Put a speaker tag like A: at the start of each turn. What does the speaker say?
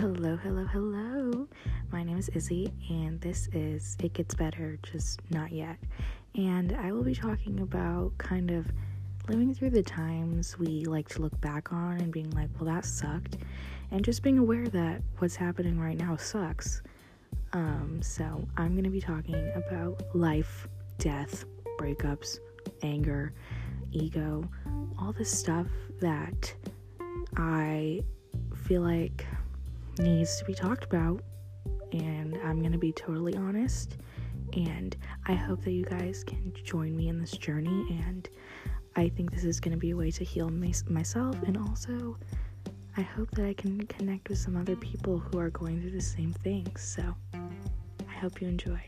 A: Hello, hello, hello. My name is Izzy, and this is It Gets Better, just not yet. And I will be talking about kind of living through the times we like to look back on and being like, well, that sucked, and just being aware that what's happening right now sucks. Um, so I'm gonna be talking about life, death, breakups, anger, ego, all this stuff that I feel like needs to be talked about. And I'm going to be totally honest. And I hope that you guys can join me in this journey. And I think this is going to be a way to heal my- myself. And also, I hope that I can connect with some other people who are going through the same things. So, I hope you enjoy.